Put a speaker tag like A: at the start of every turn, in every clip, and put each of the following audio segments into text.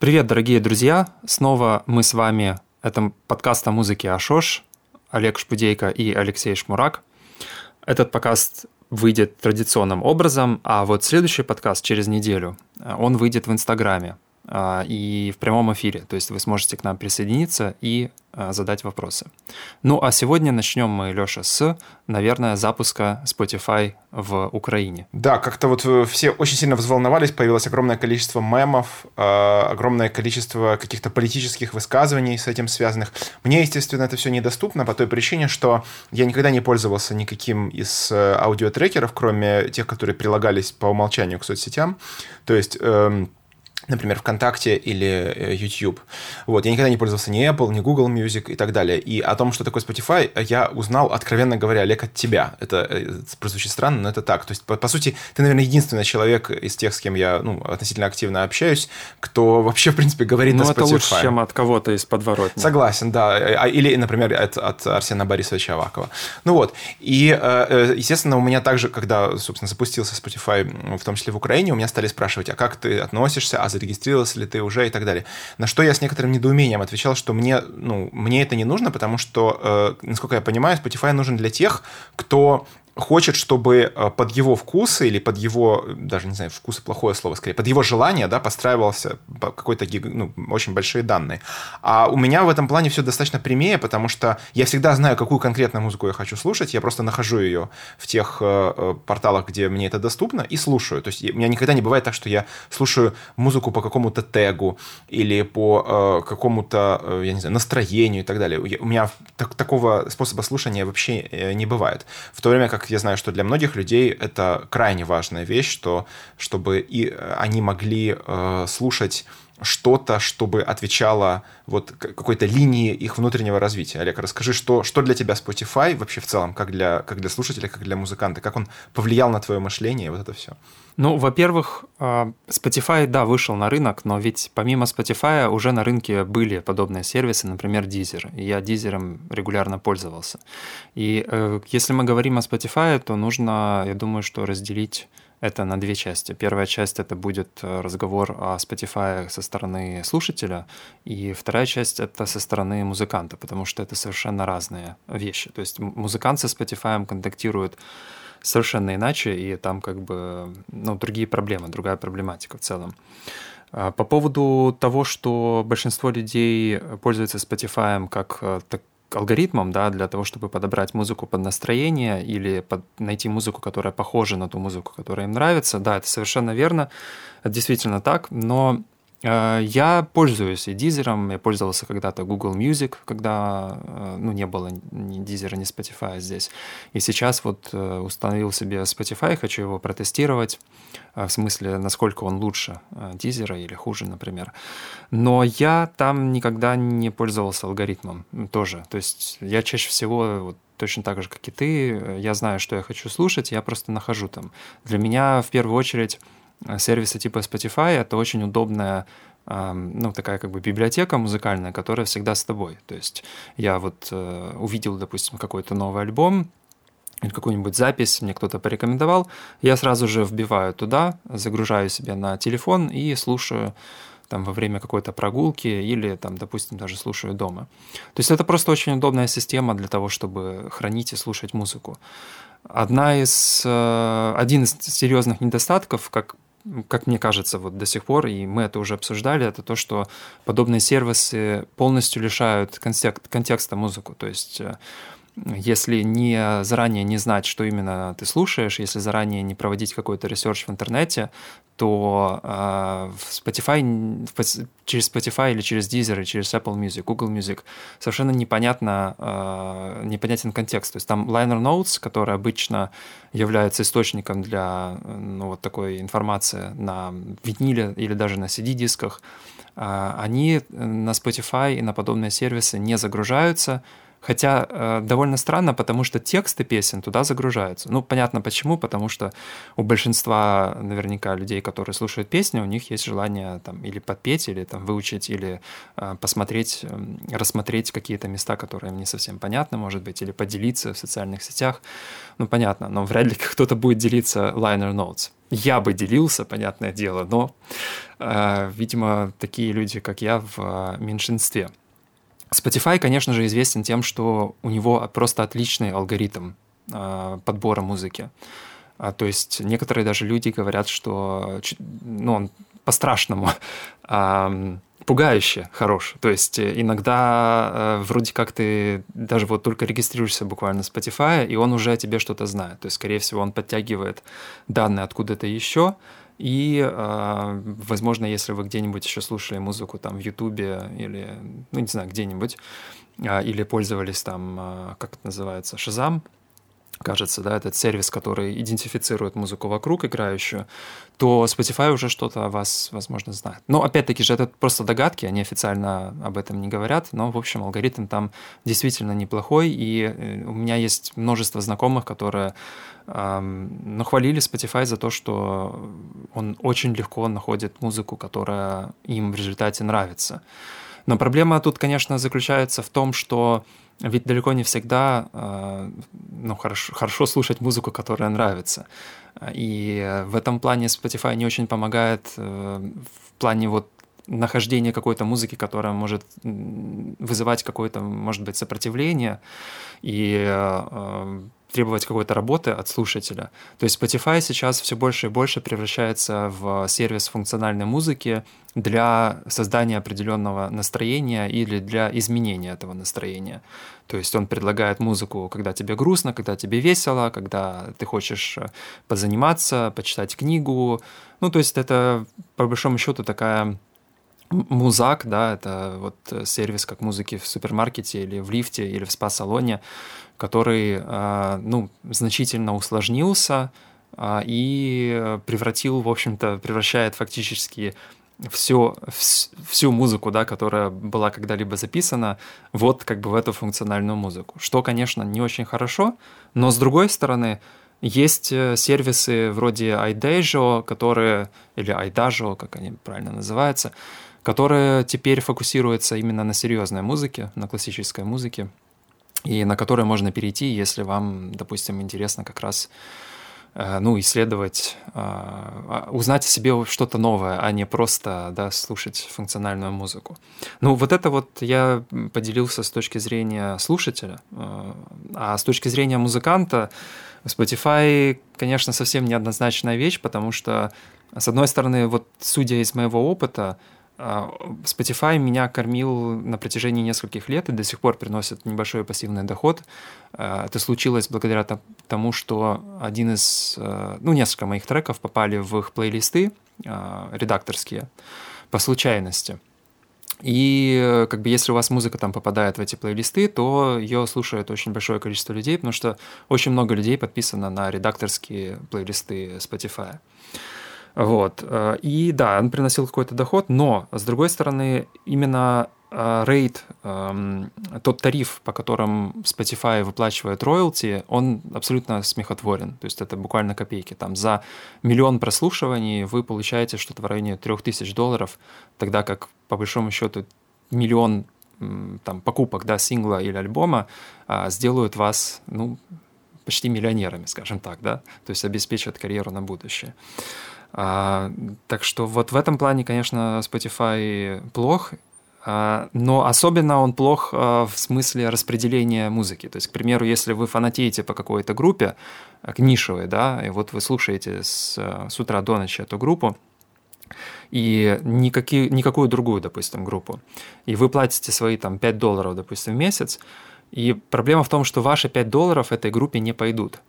A: Привет, дорогие друзья! Снова мы с вами. Это подкаст о музыке Ашош. Олег Шпудейко и Алексей Шмурак. Этот подкаст выйдет традиционным образом, а вот следующий подкаст через неделю, он выйдет в Инстаграме. А, и в прямом эфире. То есть вы сможете к нам присоединиться и а, задать вопросы. Ну а сегодня начнем мы, Леша, с, наверное, запуска Spotify в Украине.
B: Да, как-то вот э, все очень сильно взволновались, появилось огромное количество мемов, а, огромное количество каких-то политических высказываний с этим связанных. Мне, естественно, это все недоступно по той причине, что я никогда не пользовался никаким из э, аудиотрекеров, кроме тех, которые прилагались по умолчанию к соцсетям. То есть эм, например, ВКонтакте или э, YouTube. Вот, я никогда не пользовался ни Apple, ни Google Music и так далее. И о том, что такое Spotify, я узнал, откровенно говоря, Олег, от тебя. Это, это прозвучит странно, но это так. То есть, по, по сути, ты, наверное, единственный человек из тех, с кем я ну, относительно активно общаюсь, кто вообще, в принципе, говорит ну,
A: на Spotify. Ну, это лучше, чем от кого-то из подворотни.
B: Согласен, да. А, или, например, от, от Арсена Борисовича Авакова. Ну вот. И, э, э, естественно, у меня также, когда, собственно, запустился Spotify, в том числе в Украине, у меня стали спрашивать, а как ты относишься, а зарегистрировался ли ты уже и так далее. На что я с некоторым недоумением отвечал, что мне, ну, мне это не нужно, потому что, э, насколько я понимаю, Spotify нужен для тех, кто хочет, чтобы э, под его вкусы или под его, даже не знаю, вкусы плохое слово скорее, под его желание, да, подстраивался какой-то, ну, очень большие данные. А у меня в этом плане все достаточно прямее, потому что я всегда знаю, какую конкретно музыку я хочу слушать, я просто нахожу ее в тех э, э, порталах, где мне это доступно, и слушаю. То есть у меня никогда не бывает так, что я слушаю музыку по какому-то тегу или по какому-то, я не знаю, настроению и так далее. У меня так, такого способа слушания вообще не бывает. В то время как я знаю, что для многих людей это крайне важная вещь, что, чтобы и э, они могли э, слушать что-то, чтобы отвечало вот какой-то линии их внутреннего развития. Олег, расскажи, что, что для тебя Spotify вообще в целом, как для, как для слушателя, как для музыканта, как он повлиял на твое мышление, вот это все?
A: Ну, во-первых, а, Spotify, да, вышел на рынок, но ведь помимо Spotify уже на рынке были подобные сервисы, например, Deezer. Я Deezer регулярно пользовался. И э, если мы говорим о Spotify, то нужно, я думаю, что разделить это на две части. Первая часть это будет э, разговор о Spotify со стороны слушателя, и вторая часть это со стороны музыканта, потому что это совершенно разные вещи. То есть музыкант со Spotify контактирует совершенно иначе, и там как бы ну, другие проблемы, другая проблематика в целом. А по поводу того, что большинство людей пользуются Spotify как э, так, алгоритмом, да, для того, чтобы подобрать музыку под настроение или под, найти музыку, которая похожа на ту музыку, которая им нравится. Да, это совершенно верно, это действительно так, но я пользуюсь и Дизером, я пользовался когда-то Google Music, когда э, ну, не было ни Дизера, ни Spotify здесь. И сейчас вот э, установил себе Spotify, хочу его протестировать, в смысле, насколько он лучше Дизера или хуже, например. Но я там никогда не пользовался алгоритмом тоже. То есть я чаще всего вот, точно так же, как и ты, я знаю, что я хочу слушать, я просто нахожу там. Для меня в первую очередь Э, сервисы типа Spotify — это очень удобная ну, такая как бы библиотека музыкальная, которая всегда с тобой. То есть я вот э, увидел, допустим, какой-то новый альбом, или какую-нибудь запись мне кто-то порекомендовал, я сразу же вбиваю туда, загружаю себе на телефон и слушаю там во время какой-то прогулки или там, допустим, даже слушаю дома. То есть это просто очень удобная система для того, чтобы хранить и слушать музыку. Одна из, э, один из серьезных недостатков, как как мне кажется, вот до сих пор, и мы это уже обсуждали, это то, что подобные сервисы полностью лишают контекст, контекста музыку. То есть э, если не заранее не знать, что именно ты слушаешь, если заранее не проводить какой-то research в интернете, то э, в Spotify, через Spotify или через Deezer, или через Apple Music, Google Music совершенно непонятно, э, непонятен контекст. То есть там liner notes, которые обычно являются источником для ну, вот такой информации на виниле или даже на CD-дисках, э, они на Spotify и на подобные сервисы не загружаются, Хотя э, довольно странно, потому что тексты песен туда загружаются. Ну, понятно почему, потому что у большинства наверняка людей, которые слушают песни, у них есть желание там или подпеть, или там выучить, или э, посмотреть, э, рассмотреть какие-то места, которые им не совсем понятны, может быть, или поделиться в социальных сетях. Ну, понятно, но вряд ли кто-то будет делиться liner notes. Я бы делился, понятное дело, но, э, видимо, такие люди, как я, в э, меньшинстве. Spotify, конечно же, известен тем, что у него просто отличный алгоритм э, подбора музыки. А, то есть некоторые даже люди говорят, что ну, он по-страшному э, пугающе хорош. То есть иногда э, вроде как ты даже вот только регистрируешься буквально в Spotify, и он уже о тебе что-то знает. То есть, скорее всего, он подтягивает данные откуда-то еще, и, а, возможно, если вы где-нибудь еще слушали музыку там в Ютубе или, ну, не знаю, где-нибудь, а, или пользовались там, а, как это называется, Шазам, кажется, да, этот сервис, который идентифицирует музыку вокруг играющую, то Spotify уже что-то о вас, возможно, знает. Но, опять-таки же, это просто догадки, они официально об этом не говорят, но, в общем, алгоритм там действительно неплохой, и э, у меня есть множество знакомых, которые но хвалили Spotify за то, что он очень легко находит музыку, которая им в результате нравится. Но проблема тут, конечно, заключается в том, что ведь далеко не всегда а, ну, хорошо, хорошо слушать музыку, которая нравится. И в этом плане Spotify не очень помогает э, в плане вот нахождения какой-то музыки, которая может вызывать какое-то, может быть, сопротивление. И э, требовать какой-то работы от слушателя. То есть Spotify сейчас все больше и больше превращается в сервис функциональной музыки для создания определенного настроения или для изменения этого настроения. То есть он предлагает музыку, когда тебе грустно, когда тебе весело, когда ты хочешь э, позаниматься, почитать книгу. Ну, то есть это, по большому счету, такая Музак, да, это вот э, сервис как музыки в супермаркете или в лифте или в спа-салоне, который, а, ну, значительно усложнился а, и превратил, в общем-то, превращает фактически всю, всю музыку, да, которая была когда-либо записана, вот как бы в эту функциональную музыку. Что, конечно, не очень хорошо, но с другой стороны, есть э, сервисы вроде iDajo, которые, или iDajo, как они правильно называются, которая теперь фокусируется именно на серьезной музыке, на классической музыке, и на которой можно перейти, если вам, допустим, интересно как раз э, ну, исследовать, э, узнать о себе что-то новое, а не просто да, слушать функциональную музыку. Ну, вот это вот я поделился с точки зрения слушателя, э, а с точки зрения музыканта Spotify, конечно, совсем неоднозначная вещь, потому что, с одной стороны, вот судя из моего опыта, а, Spotify меня кормил на протяжении нескольких лет и до сих пор приносит небольшой пассивный доход. А, это случилось благодаря тому, что один из, а, ну, несколько моих треков попали в их плейлисты редакторские по случайности. И как бы если у вас музыка там попадает в эти плейлисты, то ее слушает очень большое количество людей, потому что очень много людей подписано на редакторские плейлисты Spotify. Вот. Э, и да, он приносил какой-то доход, но, с другой стороны, именно э, рейд, эм, тот тариф, по которым Spotify выплачивает роялти, он абсолютно смехотворен. То есть это буквально копейки. Там за миллион прослушиваний вы получаете что-то в районе 3000 долларов, тогда как, по большому счету, миллион там, покупок да, сингла или альбома а, сделают вас ну, почти миллионерами, скажем так, да, то есть обеспечат карьеру на будущее. А, так что вот в этом плане, конечно, Spotify плох, а, но особенно он плох а, в смысле распределения музыки. То есть, к примеру, если вы фанатеете по какой-то группе, к нишевой, да, и вот вы слушаете с, с утра до ночи эту группу, и никакие, никакую другую, допустим, группу, и вы платите свои там 5 долларов, допустим, в месяц, и проблема в том, что ваши 5 долларов этой группе не пойдут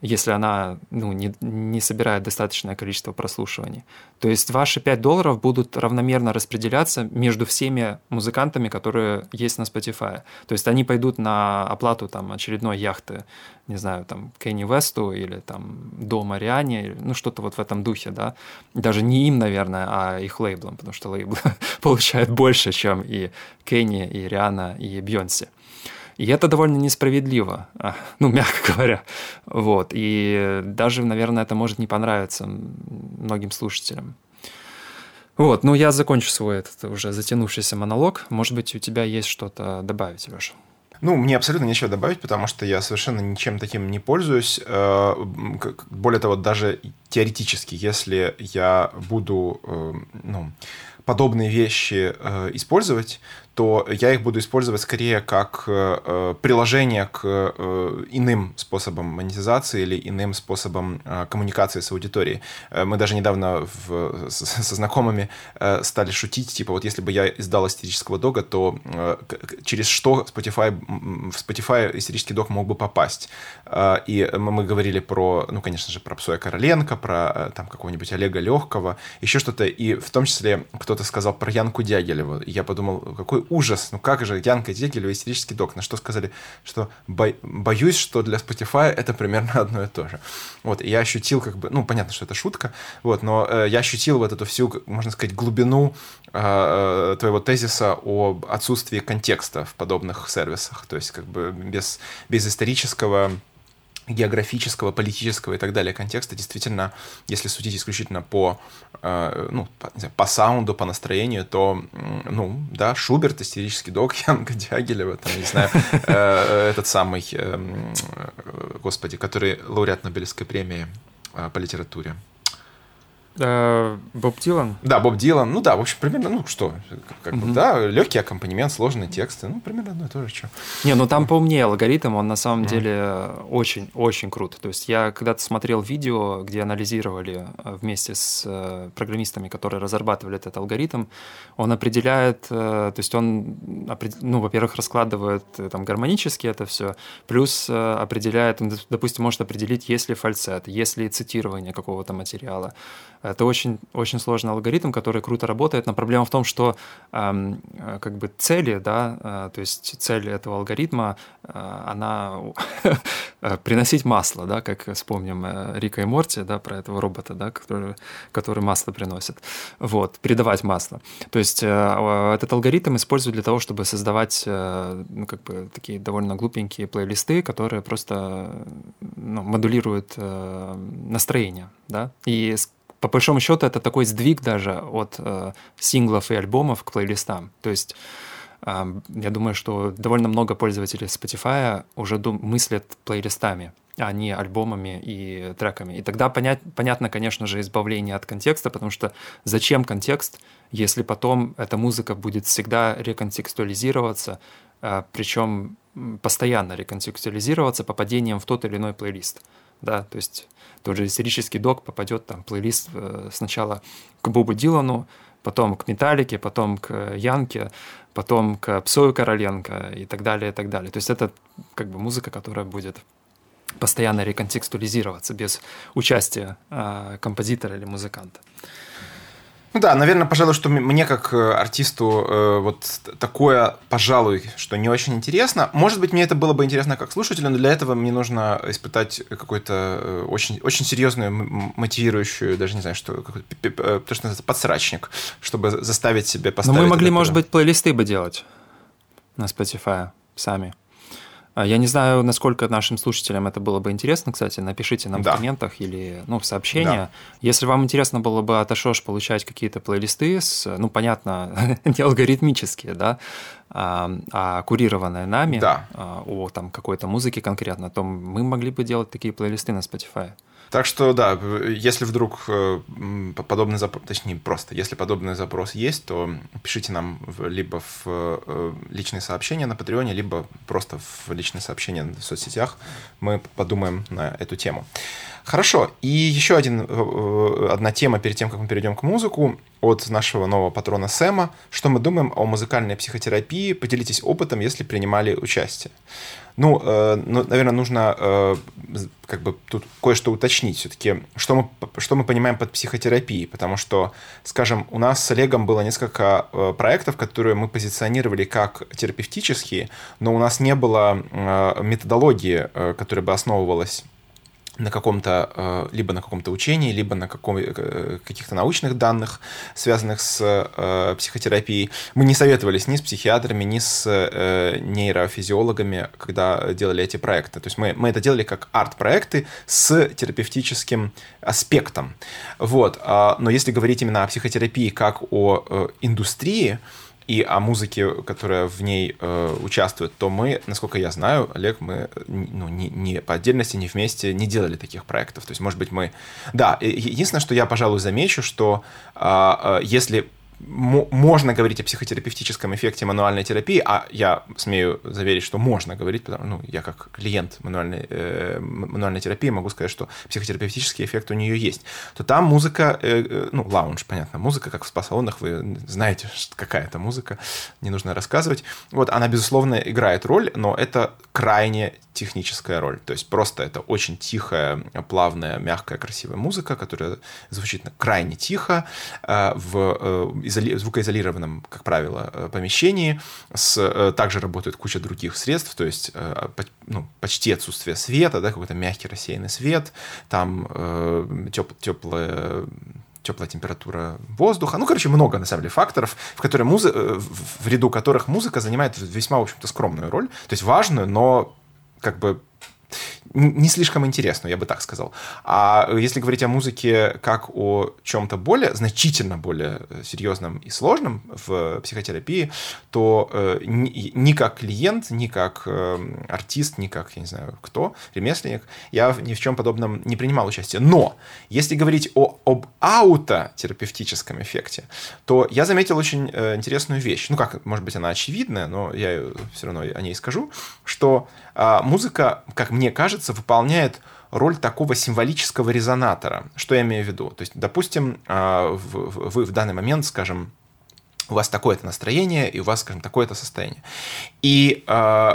A: если она ну, не, не собирает достаточное количество прослушиваний. То есть ваши 5 долларов будут равномерно распределяться между всеми музыкантами, которые есть на Spotify. То есть они пойдут на оплату там, очередной яхты, не знаю, там, Кенни Весту или там до Мариане, ну что-то вот в этом духе, да. Даже не им, наверное, а их лейблом, потому что лейбл получает больше, чем и Кенни, и Риана, и Бьонси. И это довольно несправедливо, а, ну, мягко говоря. Вот. И даже, наверное, это может не понравиться многим слушателям. Вот, ну я закончу свой этот уже затянувшийся монолог. Может быть, у тебя есть что-то добавить, Леша?
B: Ну, мне абсолютно нечего добавить, потому что я совершенно ничем таким не пользуюсь. Э, более того, даже теоретически, если я буду э, ну, подобные вещи э, использовать, то я их буду использовать скорее как э, э, приложение к э, иным способам монетизации или иным способам коммуникации с аудиторией. Мы даже недавно в, со знакомыми стали шутить, типа вот если бы я издал истерического дога, то через что Spotify, в Spotify истерический дог мог бы попасть. И мы говорили про, ну, конечно же, про Псоя Короленко, про там какого-нибудь Олега Легкого, еще что-то, и в том числе кто-то сказал про Янку Дягилеву. И я подумал, какой ужас, ну как же, Янка Дягилева, истерический док, на что сказали, что бо боюсь, что для Spotify это примерно одно и то же. Вот, и я ощутил как бы, ну, понятно, что это шутка, вот, но э, я ощутил вот эту всю, можно сказать, глубину э, э твоего тезиса об отсутствии контекста в подобных сервисах, то есть как бы без, без исторического географического, политического и так далее контекста, действительно, если судить исключительно по, э, ну, по, знаю, по саунду, по настроению, то, ну, да, Шуберт, истерический дог, Янка Дягилева, там, не знаю, э, этот самый, э, господи, который лауреат Нобелевской премии по литературе.
A: Э, Боб Дилан?
B: Да, Боб Дилан. Ну да, в общем, примерно, ну что, как бы, да, легкий аккомпанемент, сложные тексты, ну, примерно одно и то же, что.
A: Не, ну там поумнее алгоритм, он на самом деле очень-очень крут. То есть я когда-то смотрел видео, где анализировали э, вместе с э, программистами, которые разрабатывали этот алгоритм, он определяет, то есть он, ну, во-первых, раскладывает там гармонически это все, плюс определяет, допустим, может определить, есть ли фальцет, есть ли цитирование какого-то материала, это очень, очень сложный алгоритм, который круто работает, но проблема в том, что э, как бы цели, да, э, то есть цель этого алгоритма, э, она э, приносить масло, да, как вспомним э, Рика и Морти, да, про этого робота, да, который, который масло приносит, вот, передавать масло. То есть э, этот алгоритм используют для того, чтобы создавать, э, ну, как бы такие довольно глупенькие плейлисты, которые просто ну, модулируют э, настроение, да, и по большому счету это такой сдвиг даже от э, синглов и альбомов к плейлистам. То есть э, я думаю, что довольно много пользователей Spotify уже дум- мыслят плейлистами, а не альбомами и треками. И тогда понять, понятно, конечно же, избавление от контекста, потому что зачем контекст, если потом эта музыка будет всегда реконтекстуализироваться, э, причем постоянно реконтекстуализироваться попадением в тот или иной плейлист. Да, то есть тот же истерический док попадет там плейлист э, сначала к Бобу Дилану, потом к Металлике, потом к Янке, потом к Псою Короленко и так далее, и так далее. То есть это как бы музыка, которая будет постоянно реконтекстуализироваться без участия э, композитора или музыканта.
B: Ну да, наверное, пожалуй, что мне как э, артисту э, вот такое, пожалуй, что не очень интересно. Может быть, мне это было бы интересно как слушателю, но для этого мне нужно испытать какой-то э, очень, очень серьезную, мотивирующую, даже не знаю, что, то, что называется, подсрачник, чтобы заставить себя поставить...
A: Но мы могли, может быть, плейлисты бы делать на Spotify сами. А, я не знаю, насколько нашим слушателям это было бы интересно, кстати, напишите нам да. в комментах или ну, в сообщения. Да. Если вам интересно было бы от Ашош получать какие-то плейлисты, с, ну, понятно, не алгоритмические, да, а, а курированные нами да. а, о там, какой-то музыке конкретно, то мы могли бы делать такие плейлисты на Spotify.
B: Так что да, если вдруг э, подобный запрос, точнее просто, если подобный запрос есть, то пишите нам либо в э, личные сообщения на Патреоне, либо просто в личные сообщения в соцсетях. Мы подумаем на эту тему. Хорошо. И еще один, э, одна тема перед тем, как мы перейдем к музыку от нашего нового патрона Сэма. Что мы думаем о музыкальной психотерапии? Поделитесь опытом, если принимали участие. Ну, э, ну наверное, нужно э, как бы тут кое-что уточнить все-таки, что мы, что мы понимаем под психотерапией, потому что, скажем, у нас с Олегом было несколько э, проектов, которые мы позиционировали как терапевтические, но у нас не было э, методологии, э, которая бы основывалась на каком-то, э, либо на каком-то учении, либо на каком, э, каких-то научных данных, связанных с э, психотерапией. Мы не советовались ни с психиатрами, ни с нейрофизиологами, когда делали эти проекты. То есть мы, мы это делали как арт-проекты с терапевтическим аспектом. Вот. А, но если говорить именно о психотерапии как о индустрии, и о музыке, которая в ней э, участвует, то мы, насколько я знаю, Олег, мы ну, не, не по отдельности, не вместе не делали таких проектов. То есть, может быть, мы... Да, единственное, что я, пожалуй, замечу, что э, э, если можно говорить о психотерапевтическом эффекте мануальной терапии, а я смею заверить, что можно говорить, потому ну, я как клиент мануальной, э, мануальной терапии могу сказать, что психотерапевтический эффект у нее есть, то там музыка, э, э ну, лаунж, понятно, музыка, как в спа-салонах, вы знаете, какая это музыка, не нужно рассказывать. Вот, она, безусловно, играет роль, но это крайне техническая роль. То есть просто это очень тихая, плавная, мягкая, красивая музыка, которая звучит крайне тихо э, в э, изоли... звукоизолированном, как правило, э, помещении. С... Также работает куча других средств, то есть ну, почти отсутствие света, да, какой-то мягкий рассеянный свет, там теп... теплая теплая температура воздуха. Ну, короче, много, на самом деле, факторов, в, которые музы... в ряду которых музыка занимает весьма, в общем-то, скромную роль. То есть важную, но как бы не слишком интересно, я бы так сказал. А если говорить о музыке как о чем-то более, значительно более э, серьезном и сложном в психотерапии, то э, ни, ни как клиент, ни как э, артист, ни как, я не знаю, кто, ремесленник, я ни в чем подобном не принимал участие. Но если говорить о, об аутотерапевтическом эффекте, то я заметил очень э, интересную вещь. Ну как, может быть, она очевидная, но я все равно о ней скажу, что э, музыка, как мне кажется, выполняет роль такого символического резонатора. Что я имею в виду? То есть, допустим, а, вы в данный момент, скажем, у вас такое-то настроение, и у вас, скажем, такое-то состояние. И э,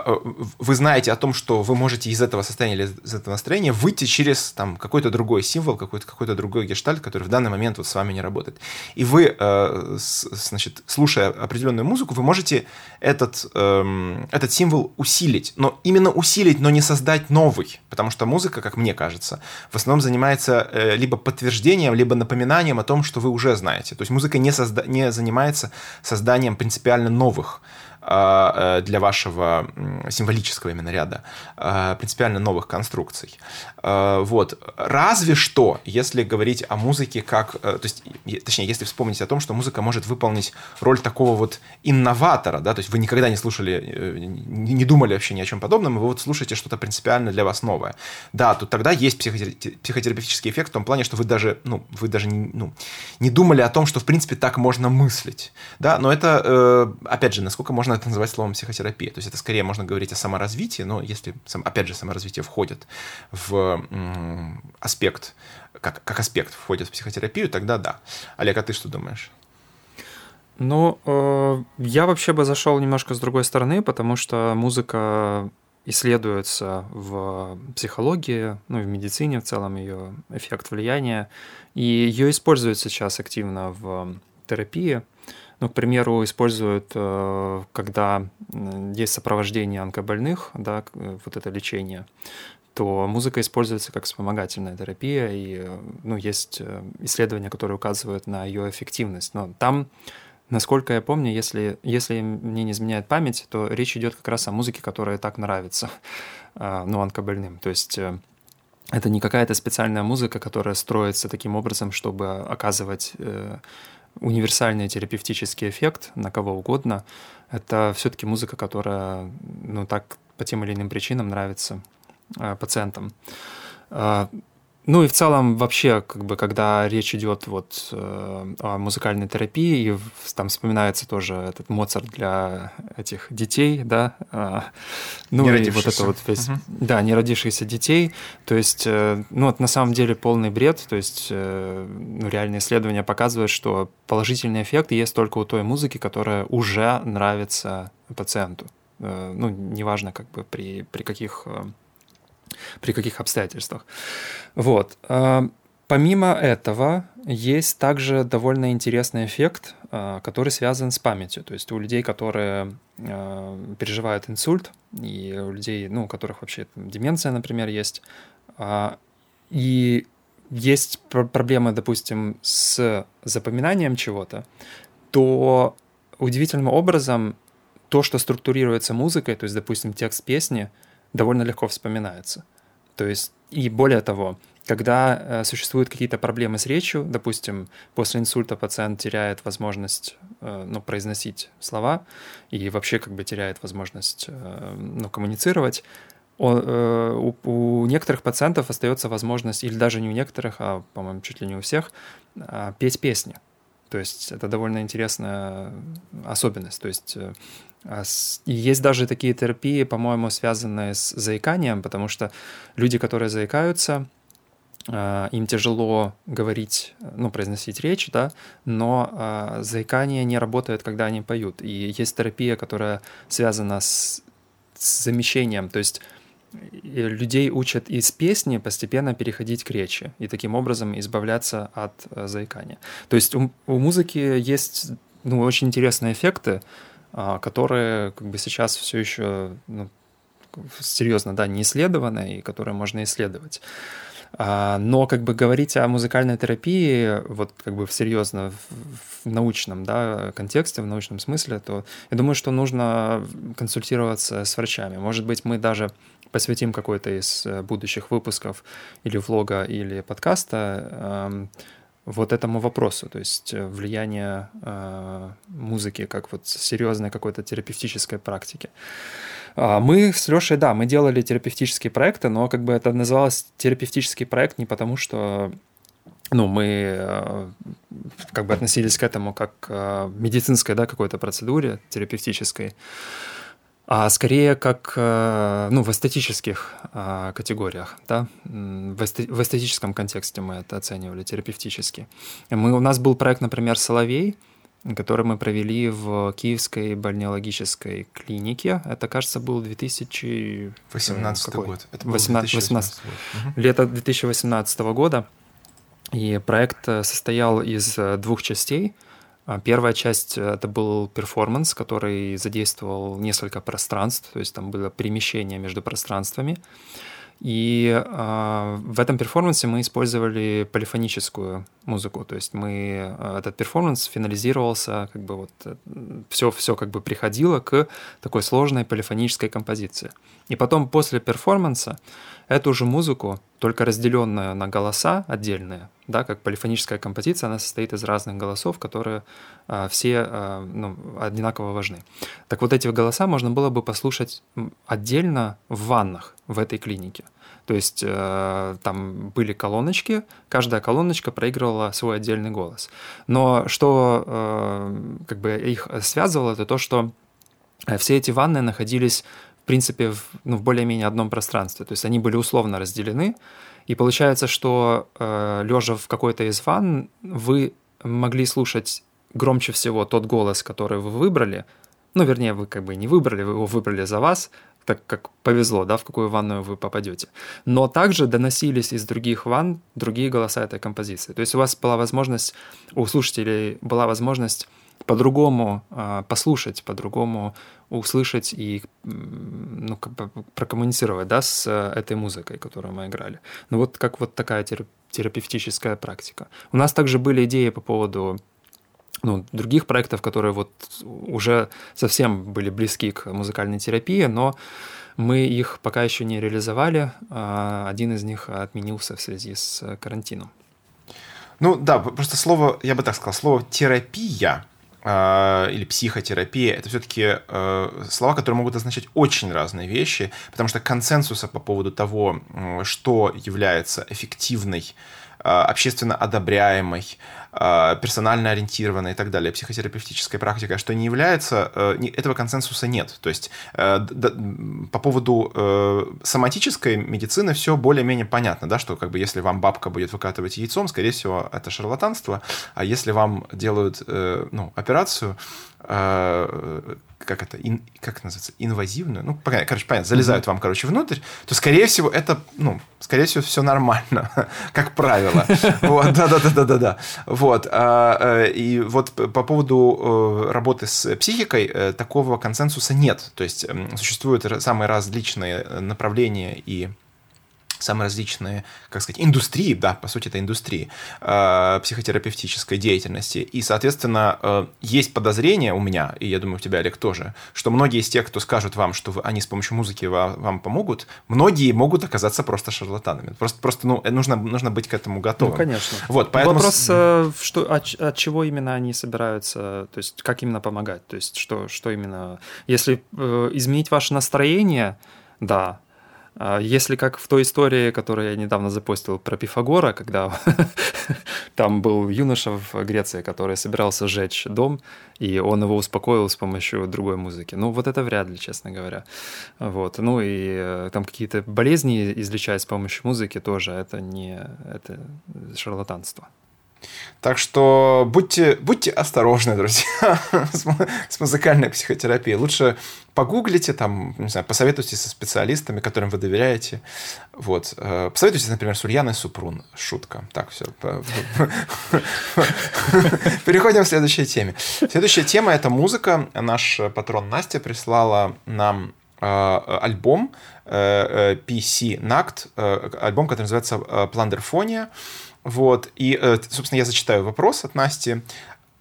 B: вы знаете о том, что вы можете из этого состояния или из этого настроения выйти через там, какой-то другой символ, какой-то какой другой гештальт, который в данный момент вот с вами не работает. И вы, э, с, значит, слушая определенную музыку, вы можете этот, э, этот символ усилить. Но именно усилить, но не создать новый. Потому что музыка, как мне кажется, в основном занимается э, либо подтверждением, либо напоминанием о том, что вы уже знаете. То есть музыка не, созда- не занимается созданием принципиально новых для вашего символического именно ряда а, принципиально новых конструкций. А, вот. Разве что, если говорить о музыке как... Э, то есть, точнее, если вспомнить о том, что музыка может выполнить роль такого вот инноватора, да, то есть вы никогда не слушали, э, не думали вообще ни о чем подобном, и вы вот слушаете что-то принципиально для вас новое. Да, тут тогда есть психотерапевтический эффект в том плане, что вы даже, ну, вы даже не, ну, не думали о том, что в принципе так можно мыслить. Да, но это, опять же, насколько можно можно это называть словом психотерапия. То есть это скорее можно говорить о саморазвитии, но если, опять же, саморазвитие входит в аспект, как, как аспект входит в психотерапию, тогда да. Олег, а ты что думаешь?
A: Ну, э, я вообще бы зашел немножко с другой стороны, потому что музыка исследуется в психологии, ну и в медицине в целом ее эффект влияния, и ее используют сейчас активно в терапии. Ну, к примеру, используют, э, когда есть сопровождение онкобольных, да, э, вот это лечение, то музыка используется как вспомогательная терапия, и э, ну, есть исследования, которые указывают на ее эффективность. Но там, насколько я помню, если, если мне не изменяет память, то речь идет как раз о музыке, которая так нравится ну, онкобольным. То есть это не какая-то специальная музыка, которая строится таким образом, чтобы оказывать универсальный терапевтический эффект на кого угодно. Это все-таки музыка, которая, ну, так по тем или иным причинам нравится э, пациентам. Ну и в целом вообще, как бы, когда речь идет вот э, о музыкальной терапии, и там вспоминается тоже этот Моцарт для этих детей, да, э, ну и вот это вот весь, угу. да, не родившихся детей, то есть, э, ну вот на самом деле полный бред, то есть, э, ну реальные исследования показывают, что положительный эффект есть только у той музыки, которая уже нравится пациенту, э, ну неважно как бы при при каких при каких обстоятельствах. Вот. А, помимо этого, есть также довольно интересный эффект, а, который связан с памятью. То есть у людей, которые а, переживают инсульт, и у людей, ну, у которых вообще деменция, например, есть, и есть проблемы, допустим, с запоминанием чего-то, то удивительным образом то, что структурируется музыкой, то есть, допустим, текст песни, довольно легко вспоминается. То есть, и более того, когда э, существуют какие-то проблемы с речью, допустим, после инсульта пациент теряет возможность э, ну, произносить слова и вообще как бы теряет возможность э, ну, коммуницировать, он, э, у, у некоторых пациентов остается возможность, или даже не у некоторых, а, по-моему, чуть ли не у всех, э, петь песни. То есть это довольно интересная особенность. То есть э, и есть даже такие терапии, по-моему, связанные с заиканием, потому что люди, которые заикаются, э, им тяжело говорить, ну, произносить речь, да, но э, заикание не работает, когда они поют. И есть терапия, которая связана с, с замещением, то есть людей учат из песни постепенно переходить к речи и таким образом избавляться от э, заикания. То есть у, у музыки есть ну, очень интересные эффекты, а, которые как бы сейчас все еще ну, серьезно да, не исследованы и которые можно исследовать. А, но как бы говорить о музыкальной терапии вот как бы серьезно в научном да, контексте, в научном смысле, то я думаю, что нужно консультироваться с врачами. Может быть, мы даже посвятим какой-то из э, будущих выпусков или влога, или подкаста вот этому вопросу, то есть э, влияние э, музыки как вот серьезной какой-то терапевтической практики. А, мы с Лешей, да, мы делали терапевтические проекты, но как бы это называлось терапевтический проект не потому, что ну, мы э, как бы относились к этому как к медицинской, да, какой-то процедуре терапевтической, а скорее как э, ну, в эстетических а, категориях, да? в, эстетическом контексте мы это оценивали терапевтически. Мы, у нас был проект, например, «Соловей», который мы провели в Киевской бальнеологической клинике. Это, кажется, был 2018
B: какой? год.
A: Это был 18, 18 год. Лето 2018 года. И проект э, состоял из э, двух частей – первая часть э, — это был перформанс, который задействовал несколько пространств, то есть там было перемещение между пространствами. И э, в этом перформансе мы использовали полифоническую музыку, то есть мы э, этот перформанс финализировался, как бы вот все все как бы приходило к такой сложной полифонической композиции. И потом после перформанса эту же музыку, только разделенную на голоса отдельные, да, как полифоническая композиция, она состоит из разных голосов, которые а, все а, ну, одинаково важны. Так вот эти голоса можно было бы послушать отдельно в ваннах в этой клинике. То есть э, там были колоночки, каждая колоночка проигрывала свой отдельный голос. Но что э, как бы их связывало, это то, что э, все эти ванны находились в принципе, в, ну, в более-менее одном пространстве. То есть они были условно разделены. И получается, что э, лежа в какой-то из ванн, вы могли слушать громче всего тот голос, который вы выбрали. Ну, вернее, вы как бы не выбрали, вы его выбрали за вас, так как повезло, да, в какую ванную вы попадете. Но также доносились из других ванн другие голоса этой композиции. То есть у вас была возможность, у слушателей была возможность по-другому э, послушать, по-другому услышать и ну, как прокоммуницировать да, с э, этой музыкой, которую мы играли. Ну вот как вот такая терапевтическая практика. У нас также были идеи по поводу ну, других проектов, которые вот уже совсем были близки к музыкальной терапии, но мы их пока еще не реализовали. А один из них отменился в связи с карантином.
B: Ну да, просто слово, я бы так сказал, слово терапия а, или психотерапия, это все-таки э, слова, которые могут означать очень разные вещи, потому что консенсуса по поводу того, что является эффективной Э, общественно одобряемой, персонально ориентированной и так далее, психотерапевтической практикой, что не является, э, этого консенсуса нет. То есть по поводу соматической медицины все более-менее понятно, да, что как бы если вам бабка будет выкатывать яйцом, скорее всего, это шарлатанство, а если вам делают ну, операцию, как это, ин, как называется, инвазивную, ну, короче, понятно, залезают mm-hmm. вам, короче, внутрь, то, скорее всего, это, ну, скорее всего, все нормально, как правило. Вот, да-да-да-да-да. Вот. А, э, и вот по поводу э, работы с психикой э, такого консенсуса нет. То есть существуют самые различные направления и самые различные, как сказать, индустрии, да, по сути, это индустрии э, психотерапевтической деятельности. И, соответственно, э, есть подозрение у меня, и я думаю, у тебя, Олег, тоже, что многие из тех, кто скажут вам, что вы, они с помощью музыки вам, вам помогут, многие могут оказаться просто шарлатанами. Просто, просто ну, нужно, нужно быть к этому готовым.
A: Ну, конечно.
B: Вот, поэтому...
A: Вопрос, э, что, от, от чего именно они собираются, то есть как именно помогать, то есть что, что именно... Если э, изменить ваше настроение, да, если как в той истории, которую я недавно запостил про Пифагора, когда там был юноша в Греции, который собирался сжечь дом, и он его успокоил с помощью другой музыки. Ну, вот это вряд ли, честно говоря. Вот. Ну, и э, там какие-то болезни излечать с помощью музыки тоже, это не это шарлатанство.
B: Так что будьте, будьте осторожны, друзья, с, музыкальной психотерапией. Лучше погуглите, там, не знаю, посоветуйтесь со специалистами, которым вы доверяете. Вот. Э, посоветуйтесь, например, с Ульяной Супрун. Шутка. Так, все. Переходим к следующей теме. Следующая тема – это музыка. Наш патрон Настя прислала нам э, альбом э, PC Nakt, альбом, который называется Пландерфония. Вот. И, э, собственно, я зачитаю вопрос от Насти.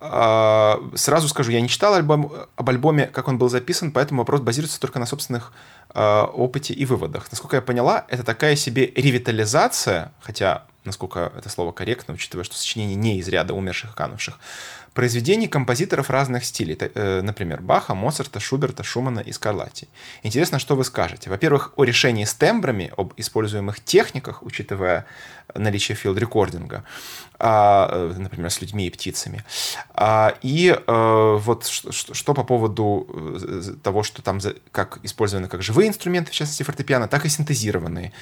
B: А, сразу скажу, я не читал альбом, об альбоме, как он был записан, поэтому вопрос базируется только на собственных опыте и выводах. Насколько я поняла, это такая себе ревитализация, хотя, насколько это слово корректно, учитывая, что сочинение не из ряда умерших и канувших, произведений композиторов разных стилей, э, например, Баха, Моцарта, Шуберта, Шумана и Скарлатти. Интересно, что вы скажете. Во-первых, о решении с тембрами, об используемых техниках, учитывая наличие филд-рекординга, а, э, например, с людьми и птицами. А, и э, вот что по поводу того, что там как использованы как живые инструменты, в частности фортепиано, так и синтезированные.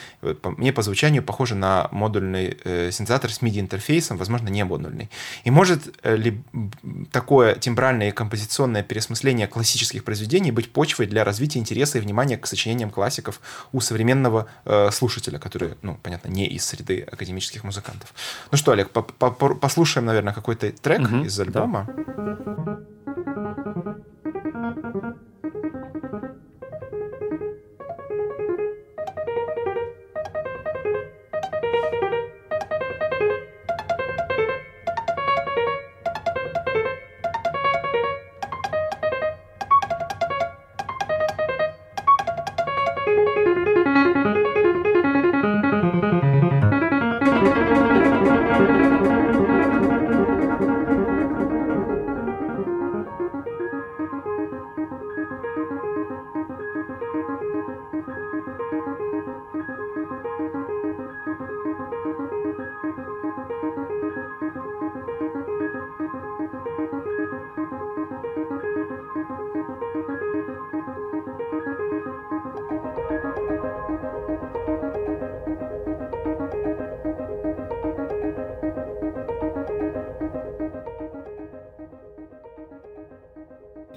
B: Мне по звучанию похоже на модульный синтезатор с MIDI-интерфейсом, возможно, не модульный. И может ли такое тембральное и композиционное переосмысление классических произведений быть почвой для развития интереса и внимания к сочинениям классиков у современного э, слушателя, который, ну, понятно, не из среды академических музыкантов. Ну что, Олег, по -по послушаем, наверное, какой-то трек угу, из альбома. Да.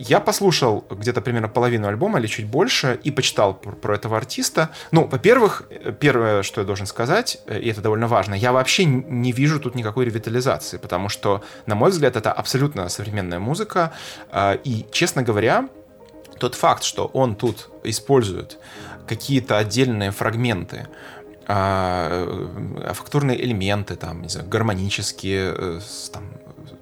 B: Я послушал где-то примерно половину альбома или чуть больше и почитал про, про этого артиста. Ну, во-первых, первое, что я должен сказать, э, и это довольно важно, я вообще не вижу тут никакой ревитализации, потому что, на мой взгляд, это абсолютно современная музыка. А, и, честно говоря, тот факт, что он тут использует какие-то отдельные фрагменты, а, э, фактурные элементы, там, не знаю, гармонические, э,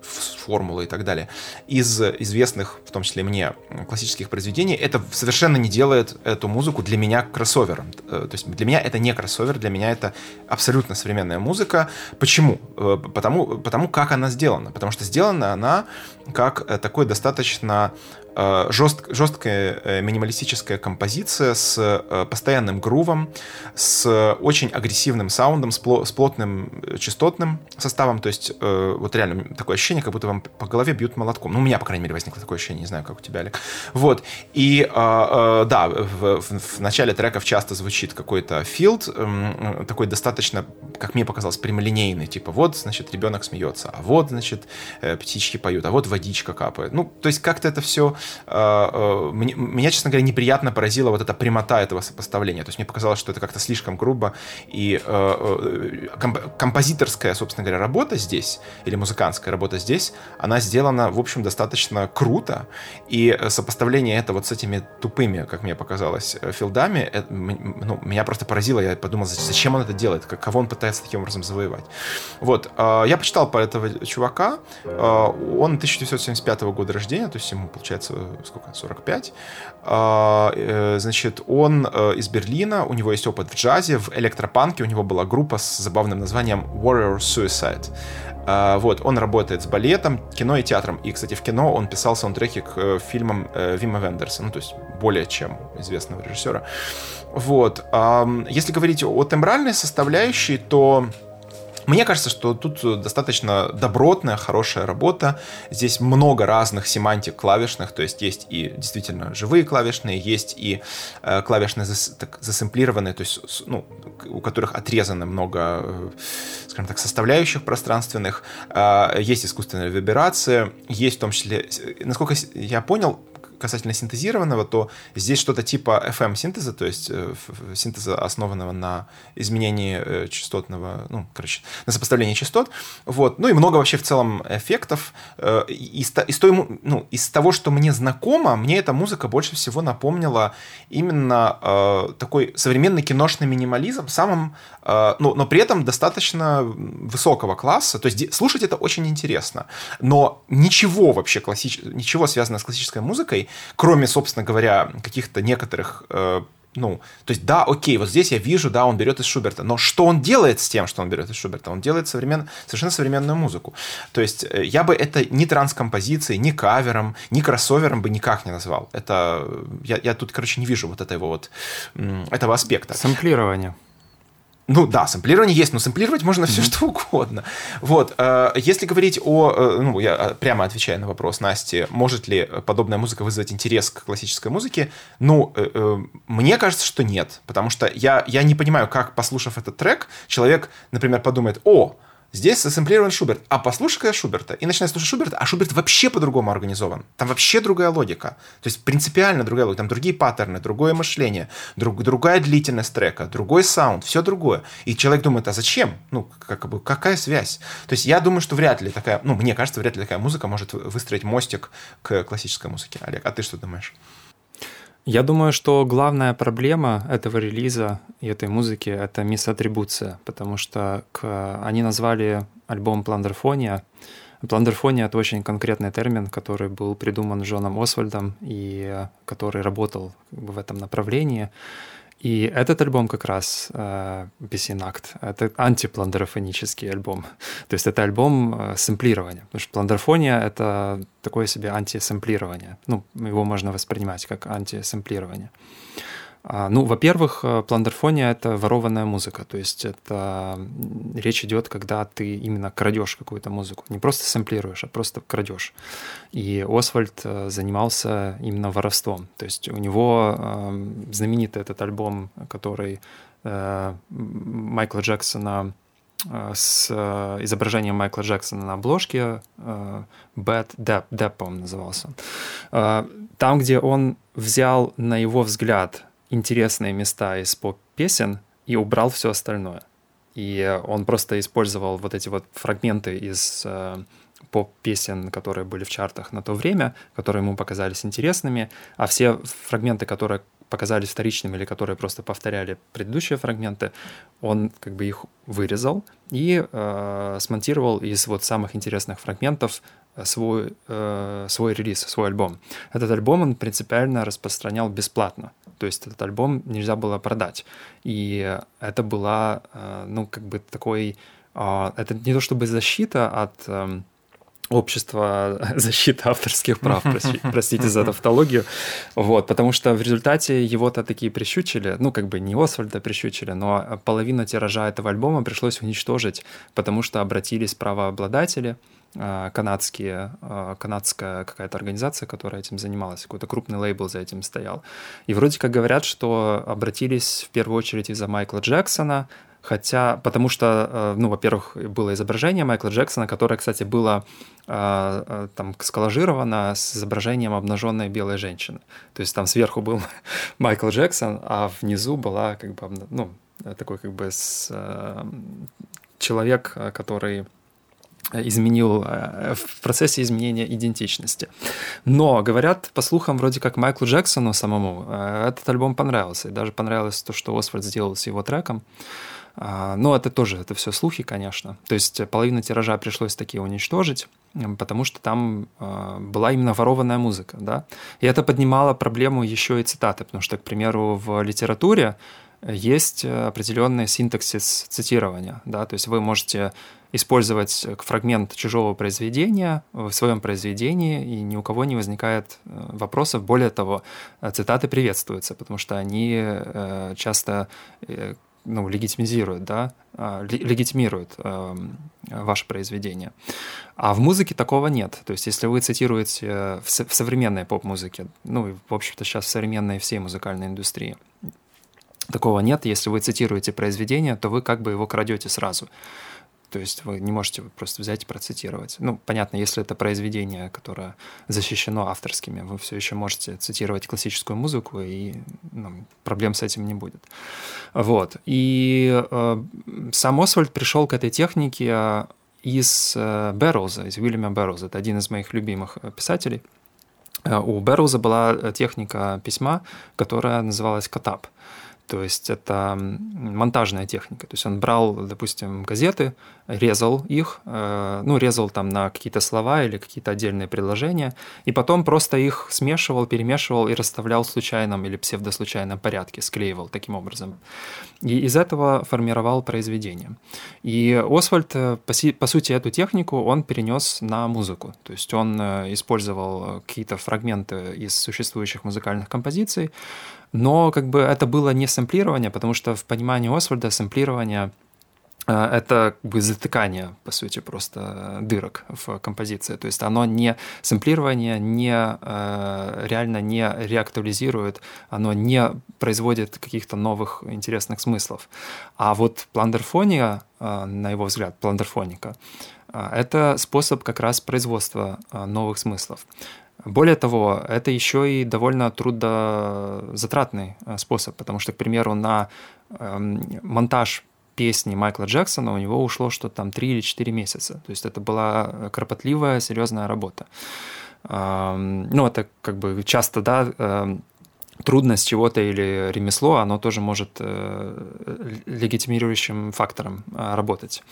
B: формулы и так далее, из известных, в том числе мне, классических произведений, это совершенно не делает эту музыку для меня кроссовером. Э, то есть для меня это не кроссовер, для меня это абсолютно современная музыка. Почему? Э, потому, потому как она сделана. Потому что сделана она как э, такой достаточно жест, жесткая э, минималистическая композиция с э, постоянным грувом, с очень агрессивным саундом, с, пло, с плотным частотным составом. То есть вот реально такое ощущение, как будто вам по голове бьют молотком. Ну, у меня, по крайней мере, возникло такое ощущение, не знаю, как у тебя, Олег. Вот. И да, в, в, в начале треков часто звучит какой-то филд, эм, такой достаточно, как мне показалось, прямолинейный. Типа вот, значит, ребенок смеется, а вот, значит, птички поют, а вот водичка капает. Ну, то есть как-то это все э, мне, меня, честно говоря, неприятно поразила вот эта прямота этого сопоставления. То есть мне показалось, что это как-то слишком грубо. И э, комп композиторская, собственно говоря, работа здесь, или музыкантская работа здесь, она сделана, в общем, достаточно круто. И сопоставление это вот с этими тупыми, как мне показалось, филдами, ну, меня просто поразило. Я подумал, зачем он это делает, кого он пытается таким образом завоевать. Вот. Я почитал по этого чувака. Он 1975 года рождения, то есть ему, получается, сколько, 45. А, э, значит, он э, из Берлина, у него есть опыт в джазе, в электропанке у него была группа с забавным названием Warrior Suicide. А, вот, он работает с балетом, кино и театром. И, кстати, в кино он писал саундтреки к э, фильмам Вима Вендерса, ну, то есть более чем известного режиссера. Вот. Если говорить о тембральной составляющей, то мне кажется, что тут достаточно добротная, хорошая работа. Здесь много разных семантик клавишных, то есть есть и действительно живые клавишные, есть и э, клавишные зас, так, засэмплированные, то есть ну, у которых отрезано много, э, скажем так, составляющих пространственных. Э, есть искусственная вибрация, есть в том числе, насколько я понял, касательно синтезированного, то здесь что-то типа FM-синтеза, то есть э, синтеза, основанного на изменении э, частотного, ну, короче, на сопоставлении частот. Вот. Ну и много вообще в целом эффектов. Э, из, из, той, ну, из того, что мне знакомо, мне эта музыка больше всего напомнила именно э, такой современный киношный минимализм, самым, э, ну, но при этом достаточно высокого класса. То есть слушать это очень интересно. Но ничего вообще классич... ничего связанного с классической музыкой кроме, собственно говоря, каких-то некоторых э, ну, то есть, да, окей, вот здесь я вижу, да, он берет из Шуберта, но что он делает с тем, что он берет из Шуберта? Он делает современ... совершенно современную музыку. То есть, э, я бы это ни транскомпозицией, ни кавером, ни кроссовером бы никак не назвал. Это, я, я тут, короче, не вижу вот этого вот, этого аспекта.
A: Сэмплирование.
B: Ну да, сэмплирование есть, но сэмплировать можно все что угодно. Вот, э, если говорить о, э, ну я э, прямо отвечаю на вопрос Насти, может ли подобная музыка вызвать интерес к классической музыке, ну, мне кажется, что нет, потому что я, я не понимаю, как, послушав этот трек, человек, например, подумает, о, Здесь засэмплирован Шуберт. А послушай-ка Шуберта. И начинает слушать Шуберта, а Шуберт вообще по-другому организован. Там вообще другая логика. То есть принципиально другая логика. Там другие паттерны, другое мышление, друг, другая длительность трека, другой саунд, все другое. И человек думает, а зачем? Ну, как бы, какая связь? То есть я думаю, что вряд ли такая, ну, мне кажется, вряд ли такая музыка может выстроить мостик к классической музыке. Олег, а ты что думаешь?
A: Я думаю, что главная проблема этого релиза и этой музыки — это мисс-атрибуция, потому что к... они назвали альбом «Пландерфония». Пландерфония — это очень конкретный термин, который был придуман Джоном Освальдом и который работал в этом направлении. И этот альбом как раз э, Песинакт, это антипландерофонический альбом. То есть это альбом э, сэмплирования. Потому что пландерфония — это такое себе антисэмплирование. Ну, его можно воспринимать как антисэмплирование. А, ну, во-первых, э, пландерфония — это ворованная музыка, то есть это речь идет, когда ты именно крадешь какую-то музыку, не просто сэмплируешь, а просто крадешь. И Освальд э, занимался именно воровством, то есть у него эм, знаменитый этот альбом, который э, Майкла Джексона с изображением Майкла Джексона на обложке Bad Depp, Depp по-моему, назывался. Там, где он взял, на его взгляд, интересные места из поп-песен и убрал все остальное. И он просто использовал вот эти вот фрагменты из э, поп-песен, которые были в чартах на то время, которые ему показались интересными, а все фрагменты, которые показались вторичными или которые просто повторяли предыдущие фрагменты, он как бы их вырезал и э, смонтировал из вот самых интересных фрагментов свой, э, свой релиз, свой альбом. Этот альбом он принципиально распространял бесплатно. То есть этот альбом нельзя было продать. И это была, э, ну, как бы такой... Э, это не то чтобы защита от э, общества защиты авторских прав, простите за тавтологию, вот, потому что в результате его-то такие прищучили, ну, как бы не Освальда прищучили, но половину тиража этого альбома пришлось уничтожить, потому что обратились правообладатели, а, канадские, а, канадская какая-то организация, которая этим занималась, какой-то крупный лейбл за этим стоял. И вроде как говорят, что обратились в первую очередь из-за Майкла Джексона, Хотя, потому что, ну, во-первых, было изображение Майкла Джексона, которое, кстати, было там сколлажировано с изображением обнаженной белой женщины. То есть там сверху был Майкл Джексон, а внизу была как бы, ну, такой как бы с, человек, который изменил э, в процессе изменения идентичности. Но, говорят, по слухам, вроде как Майклу Джексону самому э, этот альбом понравился. И даже понравилось то, что Освальд сделал с его треком. А, но это тоже, это все слухи, конечно. То есть половину тиража пришлось таки уничтожить, потому что там э, была именно ворованная музыка. Да? И это поднимало проблему еще и цитаты, потому что, к примеру, в литературе есть определенный синтаксис цитирования. Да? То есть вы можете использовать фрагмент чужого произведения в своем произведении, и ни у кого не возникает э, вопросов. Более того, э, цитаты приветствуются, потому что они э, часто ну, легитимизируют, да, а, легитимируют ваше произведение. А в музыке такого нет. То есть, если вы цитируете в современной поп-музыке, ну, в общем-то, сейчас в современной всей музыкальной индустрии, такого нет. Если вы цитируете произведение, то вы как бы его крадете сразу. То есть вы не можете просто взять и процитировать. Ну, понятно, если это произведение, которое защищено авторскими, вы все еще можете цитировать классическую музыку, и ну, проблем с этим не будет. Вот. И э, сам Освальд пришел к этой технике э, из э, Бэрроуза, из Уильяма Бэрроуза. Это один из моих любимых э, писателей. У Бэрроуза была техника письма, которая называлась «катап». То есть это монтажная техника. То есть он брал, допустим, газеты, резал их, э, ну, резал там на какие-то слова или какие-то отдельные предложения, и потом просто их смешивал, перемешивал и расставлял в случайном или псевдослучайном порядке, склеивал таким образом. И из этого формировал произведение. И Освальд, э, по сути, эту технику он перенес на музыку. То есть он э, использовал какие-то фрагменты из существующих музыкальных композиций, но как бы это было не сэмплирование, потому что в понимании Освальда сэмплирование э, это как бы затыкание, по сути, просто дырок в композиции. То есть оно не сэмплирование, не э, реально не реактуализирует, оно не производит каких-то новых интересных смыслов. А вот пландерфония, э, на его взгляд, пландерфоника, это способ как раз производства новых смыслов. Более того, это еще и довольно трудозатратный э, способ, потому что, к примеру, на эм, монтаж песни Майкла Джексона у него ушло что-то там 3 или 4 месяца. То есть это была кропотливая, серьезная работа. Эм, ну, это как бы часто, да, эм, трудность чего-то или ремесло, оно тоже может э, легитимирующим фактором э, работать.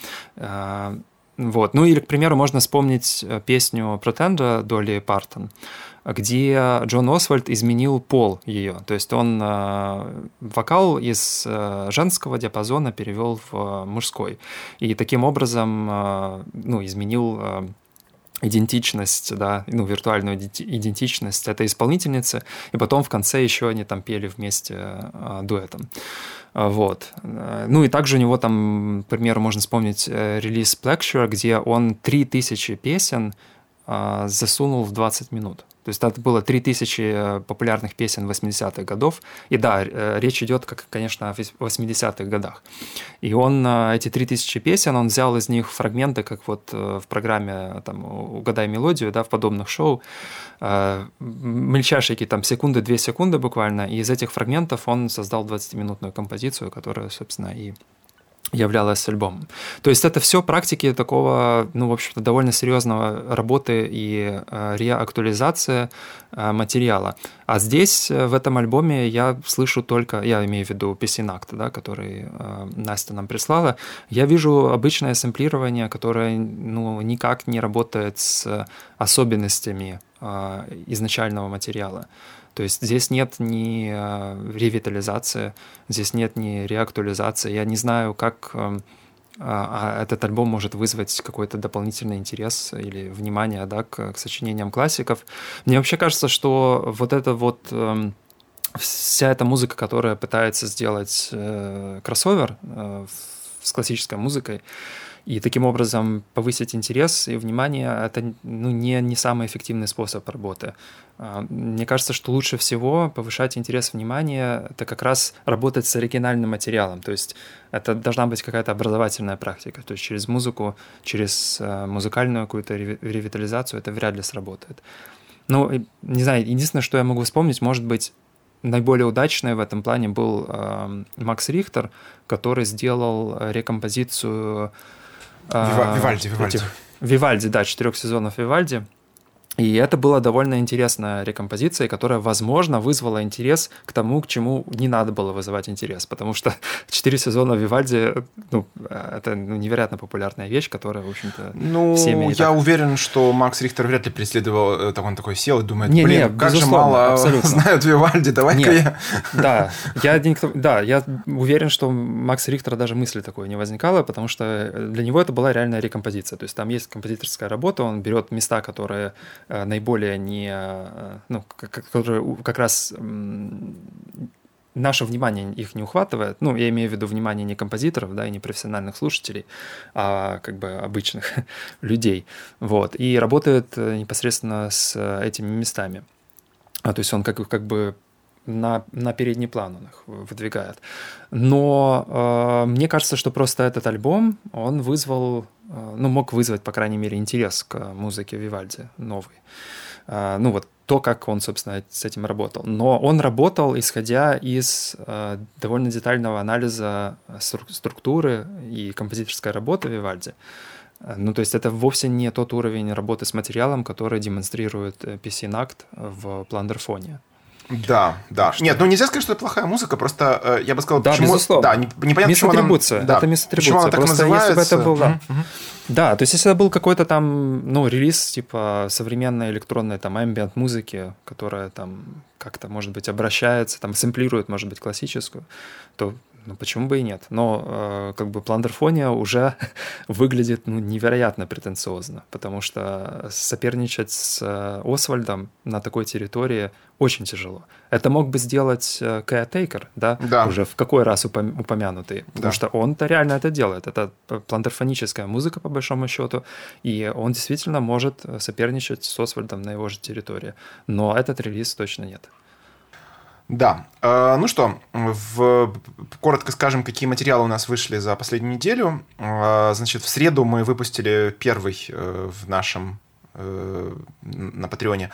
A: Вот. Ну или, к примеру, можно вспомнить э, песню «Протенда» Долли Партон, где Джон Освальд изменил пол ее. То есть он э, вокал из э, женского диапазона перевел в мужской. И таким образом ну, изменил идентичность, да, ну, виртуальную идентичность этой исполнительницы, и потом в конце еще они там пели вместе дуэтом. Вот. Ну и также у него там, к примеру, можно вспомнить э, релиз Plexure, где он 3000 песен э, засунул в 20 минут. То есть это было 3000 э, популярных песен 80-х годов. И да, э, речь идет, как, конечно, о 80-х годах. И он э, эти 3000 песен, он взял из них фрагменты, как вот в программе там, «Угадай мелодию», да, в подобных шоу, мельчайшие там секунды, две секунды буквально, и из этих фрагментов он создал 20-минутную композицию, которая, собственно, и являлась альбомом. То есть это все практики такого, ну, в общем-то, довольно серьезного работы и э, реактуализация э, материала. А здесь, э, в этом альбоме, я слышу только, я имею в виду Песинакт, да, который э, Настя нам прислала, я вижу обычное сэмплирование, которое, ну, никак не работает с особенностями э, изначального материала. То есть здесь нет ни э, ревитализации, здесь нет ни реактуализации. Я не знаю, как эм, а, а этот альбом может вызвать какой-то дополнительный интерес или внимание да, к, к сочинениям классиков. Мне вообще кажется, что вот это вот эм, вся эта музыка, которая пытается сделать э, кроссовер э, с классической музыкой, И таким образом повысить интерес и внимание — это ну, не, не самый эффективный способ работы. А, мне кажется, что лучше всего повышать интерес внимания — это как раз работать с оригинальным материалом. То есть это должна быть какая-то образовательная практика. То есть через музыку, через э, музыкальную какую-то ревитализацию это вряд ли сработает. Ну, не знаю, единственное, что я могу вспомнить, может быть, наиболее удачный в этом плане был э, Макс Рихтер, который сделал рекомпозицию...
B: Э, Вивальди, Вивальди.
A: Вивальди, да, четырех сезонов Вивальди. И это была довольно интересная рекомпозиция, которая, возможно, вызвала интерес к тому, к чему не надо было вызывать интерес, потому что четыре сезона Вивальди, ну, это ну, невероятно популярная вещь, которая, в общем-то,
B: ну, всеми... я так... уверен, что Макс Рихтер вряд ли преследовал, так он такой сел и думает, не, блин, не, как же мало абсолютно. знают Вивальди, давай-ка я...
A: Да, я, да, я уверен, что Макс Рихтера даже мысли такой не возникало, потому что для него это была реальная рекомпозиция, то есть там есть композиторская работа, он берет места, которые Э, наиболее не, э, ну, которые как раз наше внимание их не ухватывает, ну, я имею в виду внимание не композиторов, да, и не профессиональных слушателей, а как бы обычных людей, вот, и работает э, непосредственно с этими местами. А, то есть он как, как бы на, на передний план он их выдвигает. Но э, мне кажется, что просто этот альбом, он вызвал, э, ну, мог вызвать, по крайней мере, интерес к музыке Вивальди новой. Э, ну, вот то, как он, собственно, с этим работал. Но он работал, исходя из э, довольно детального анализа структуры и композиторской работы Вивальди. Ну, то есть это вовсе не тот уровень работы с материалом, который демонстрирует PC Nact в Пландерфоне.
B: Да, да. Что... Нет, ну нельзя сказать, что это плохая музыка, просто э, я бы сказал,
A: да,
B: почему...
A: Безусловно.
B: Да, непонятно,
A: почему она... Да, это
B: Почему она так
A: просто
B: называется.
A: Если бы это был, да. Mm-hmm. да, то есть если это был какой-то там, ну, релиз типа современной электронной там ambient музыки, которая там как-то, может быть, обращается, там сэмплирует, может быть, классическую, то ну почему бы и нет? Но э, как бы пландерфония уже выглядит ну, невероятно претенциозно, потому что соперничать с э, Освальдом на такой территории очень тяжело. Это мог бы сделать э, Caretaker, да?
B: да,
A: уже в какой раз упом- упомянутый, потому
B: да.
A: что он-то реально это делает. Это пландерфоническая музыка, по большому счету, и он действительно может соперничать с Освальдом на его же территории. Но этот релиз точно нет.
B: Да. Э, ну что, в... коротко скажем, какие материалы у нас вышли за последнюю неделю. Э, значит, в среду мы выпустили первый э, в нашем на Patreon е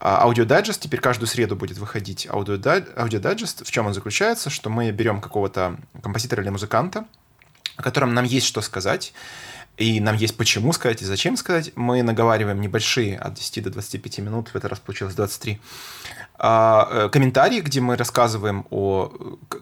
B: аудиодайджест. Теперь каждую среду будет выходить аудиодайджест. В чем он заключается? Что мы берем какого-то композитора или музыканта, о котором нам есть что сказать, и нам есть почему сказать и зачем сказать. Мы наговариваем небольшие от 10 до 25 минут, в этот раз получилось 23 а, э, комментарии, где мы рассказываем о,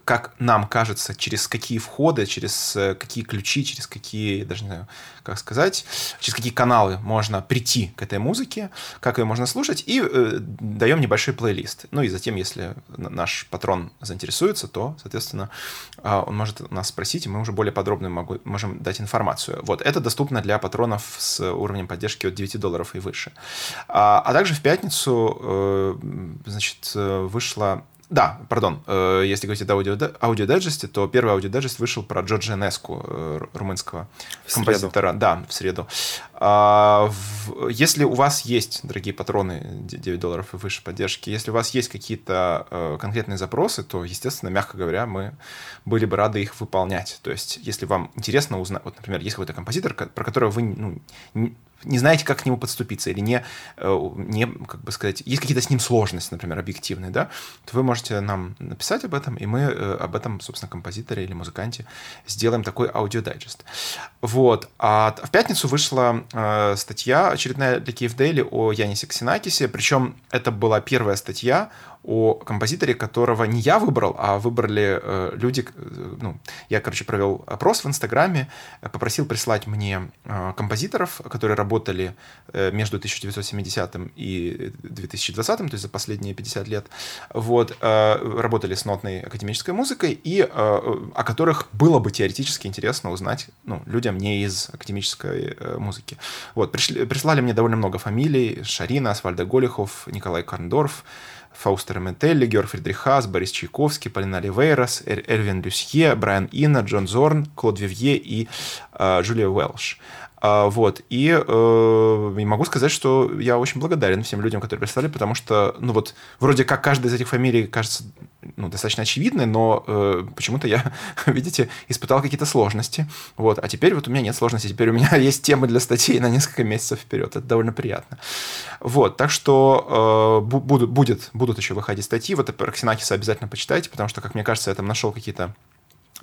B: как нам кажется, через какие входы, через э, какие ключи, через какие, даже не знаю, как сказать, через какие каналы можно прийти к этой музыке, как ее можно слушать, и э, даем небольшой плейлист. Ну и затем, если наш патрон заинтересуется, то, соответственно, э, он может нас спросить, и мы уже более подробно могу, можем дать информацию. Вот, это доступно для патронов с уровнем поддержки от 9 долларов и выше. А, а также в пятницу, э, значит, э, вышла да, пардон, э, если говорить о аудио, аудиодайджесте, то первый аудиодайджест вышел про Джордже Энеску, э, румынского в композитора. Среду. Да, в среду. А, если у вас есть, дорогие патроны, 9 долларов и выше поддержки, если у вас есть какие-то э, конкретные запросы, то, естественно, мягко говоря, мы были бы рады их выполнять. То есть, если вам интересно узнать, вот, например, есть какой-то композитор, про которого вы ну, не знаете, как к нему подступиться, или не, э, не как бы сказать, есть какие-то с ним сложности, например, объективные, да, то вы можете нам написать об этом, и мы э, об этом, собственно, композиторе или музыканте сделаем такой аудиодайджест. Вот. А в пятницу вышла э, статья очередная для Kyiv Daily о Янисе Ксенакисе, причем это была первая статья о композиторе, которого не я выбрал, а выбрали э, люди. Э, ну, я, короче, провел опрос в Инстаграме, попросил прислать мне э, композиторов, которые работали э, между 1970 и 2020, то есть за последние 50 лет, вот, э, работали с нотной академической музыкой, и э, о которых было бы теоретически интересно узнать ну, людям не из академической э, музыки. Вот, пришли, прислали мне довольно много фамилий. Шарина, Асфальда Голихов, Николай Карндорф, Фаустер Метелли, Георг Фридрих Хас, Борис Чайковский, Полина Ливейрос, Эльвин Люсье, Брайан Инна, Джон Зорн, Клод Вивье и э, Джулия Уэлш. А, вот. И э, могу сказать, что я очень благодарен всем людям, которые прислали, потому что, ну вот, вроде как каждая из этих фамилий кажется ну, достаточно очевидной, но э, почему-то я, видите, испытал какие-то сложности. Вот. А теперь вот у меня нет сложностей. Теперь у меня есть темы для статей на несколько месяцев вперед. Это довольно приятно. Вот. Так что э, будут, будет, будут еще выходить статьи. Вот про обязательно почитайте, потому что, как мне кажется, я там нашел какие-то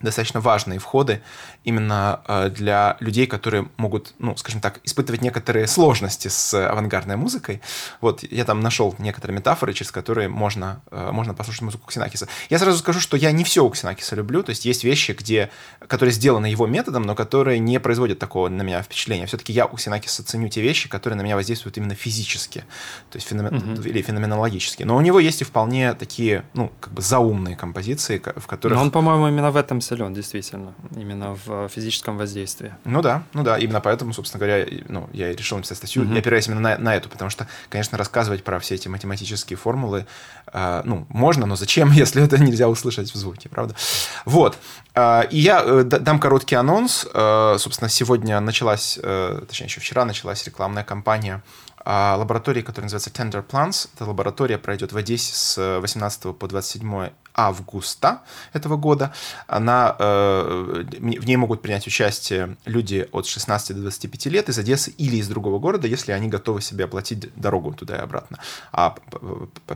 B: достаточно важные входы именно э, для людей, которые могут, ну, скажем так, испытывать некоторые сложности с авангардной музыкой. Вот я там нашел некоторые метафоры, через которые можно, э, можно послушать музыку Ксенакиса. Я сразу скажу, что я не все у Ксенакиса люблю, то есть есть вещи, где, которые сделаны его методом, но которые не производят такого на меня впечатления. Все-таки я у Ксенакиса ценю те вещи, которые на меня воздействуют именно физически, то есть феномен... mm-hmm. или феноменологически. Но у него есть и вполне такие, ну, как бы заумные композиции, в которых...
A: Но он, по-моему, именно в этом силен, действительно, именно в физическом воздействии.
B: Ну да, ну да, именно поэтому, собственно говоря, ну, я и решил написать статью, mm-hmm. опираясь именно на, на эту, потому что, конечно, рассказывать про все эти математические формулы, э, ну, можно, но зачем, если это нельзя услышать в звуке, правда? Вот. Э, и я э, дам короткий анонс. Э, собственно, сегодня началась, э, точнее, еще вчера началась рекламная кампания лаборатории, которая называется Tender Plants. Эта лаборатория пройдет в Одессе с 18 по 27 августа этого года. Она, э, в ней могут принять участие люди от 16 до 25 лет из Одессы или из другого города, если они готовы себе оплатить дорогу туда и обратно. А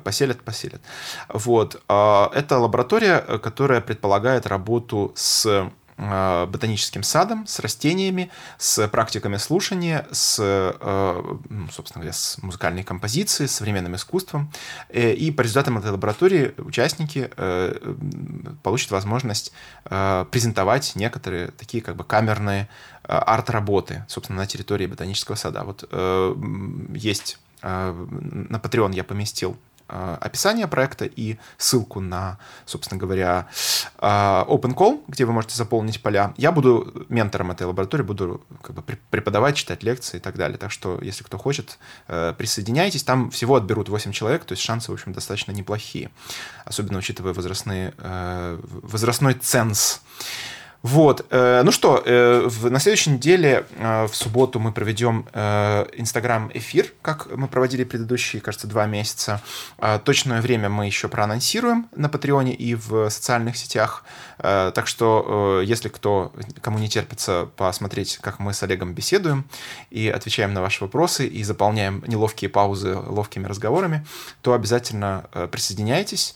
B: поселят, поселят. Вот. А, это лаборатория, которая предполагает работу с ботаническим садом, с растениями, с практиками слушания, с, э, ну, собственно говоря, с музыкальной композицией, с современным искусством. Э, и по результатам этой лаборатории участники получат возможность презентовать некоторые такие как бы камерные арт-работы, собственно, на территории ботанического сада. Вот есть на Patreon я поместил Э, описание проекта и ссылку на, собственно говоря, э, Open Call, где вы можете заполнить поля. Я буду ментором этой лаборатории, буду как бы преподавать, читать лекции и так далее. Так что, если кто хочет, э, присоединяйтесь. Там всего отберут 8 человек, то есть шансы, в общем, достаточно неплохие. Особенно учитывая возрастные, возрастной ценз. Вот. Э, ну что, э, на следующей неделе, э, в субботу, мы проведем Инстаграм-эфир, как мы проводили предыдущие, кажется, два месяца. Точное время мы еще проанонсируем на Патреоне и в социальных сетях. Так что, если кто, кому не терпится посмотреть, как мы с Олегом беседуем и отвечаем на ваши вопросы и заполняем неловкие паузы ловкими разговорами, то обязательно присоединяйтесь.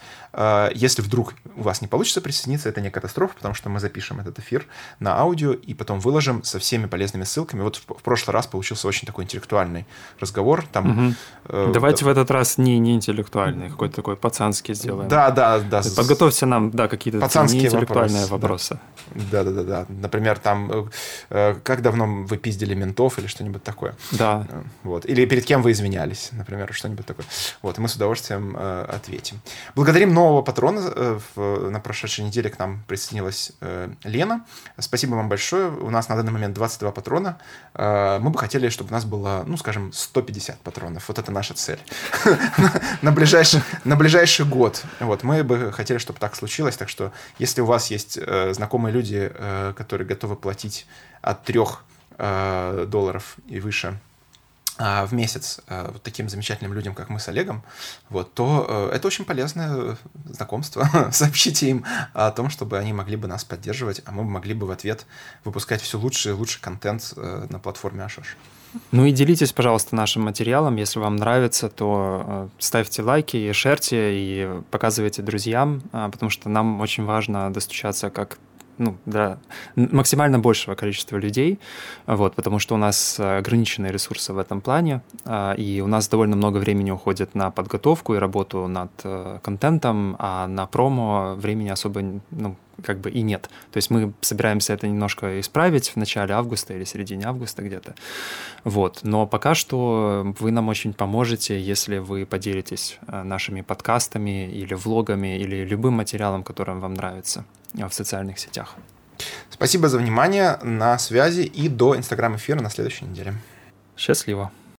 B: Если вдруг у вас не получится присоединиться, это не катастрофа, потому что мы запишем этот эфир на аудио и потом выложим со всеми полезными ссылками. Вот в, прошлый раз получился очень такой интеллектуальный разговор. Там,
A: угу. э, Давайте да, в этот раз не, не интеллектуальный, какой-то такой пацанский сделаем.
B: Да, да, да.
A: Подготовьте нам, да, какие-то
B: пацанские
A: интеллектуальные вопросы.
B: Да. да, да, да, да. Например, там, э, э, как давно вы пиздили ментов или что-нибудь такое.
A: Да.
B: Э, вот. Или перед кем вы изменялись, например, что-нибудь такое. Вот, и мы с удовольствием э, ответим. Благодарим нового патрона. Э, в, на прошедшей неделе к нам присоединилась э, Лена. Спасибо вам большое. У нас на данный момент 22 патрона. Э, мы бы хотели, чтобы у нас было, ну, скажем, 150 патронов. Вот это наша цель. На ближайший, год. Вот, мы бы хотели, чтобы так случилось. Так что, если у вас есть знакомые люди, которые готовы платить от 3 долларов и выше в месяц а, вот таким замечательным людям, как мы с Олегом, вот, то э, это очень полезное знакомство. Сообщите им о том, чтобы они могли бы нас поддерживать, а мы могли бы в ответ выпускать все лучше и лучше контент э, на платформе Ашош.
A: Ну и делитесь, пожалуйста, нашим материалом. Если вам нравится, то э, ставьте лайки и шерьте, и показывайте друзьям, а, потому что нам очень важно достучаться как ну, для максимально большего количества людей, вот, потому что у нас ограниченные ресурсы в этом плане, а, и у нас довольно много времени уходит на подготовку и работу над э, контентом, а на промо времени особо ну, как бы и нет. То есть мы собираемся это немножко исправить в начале августа или середине августа где-то. Вот. Но пока что вы нам очень поможете, если вы поделитесь э, нашими подкастами или влогами или любым материалом, которым вам нравится в социальных сетях.
B: Спасибо за внимание, на связи и до Инстаграм-эфира на следующей неделе.
A: Счастливо.